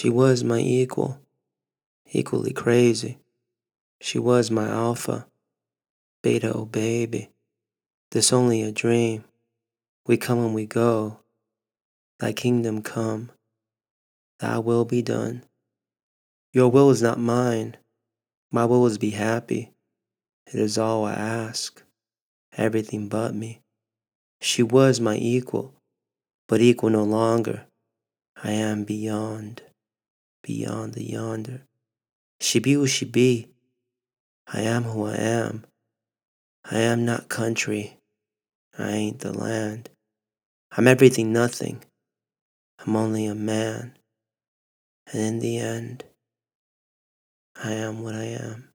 She was my equal, equally crazy. She was my alpha, beta, oh baby. This only a dream. We come and we go. Thy kingdom come, thy will be done. Your will is not mine, my will is be happy. It is all I ask, everything but me. She was my equal, but equal no longer. I am beyond, beyond the yonder. She be who she be. I am who I am. I am not country. I ain't the land. I'm everything, nothing. I'm only a man. And in the end, I am what I am.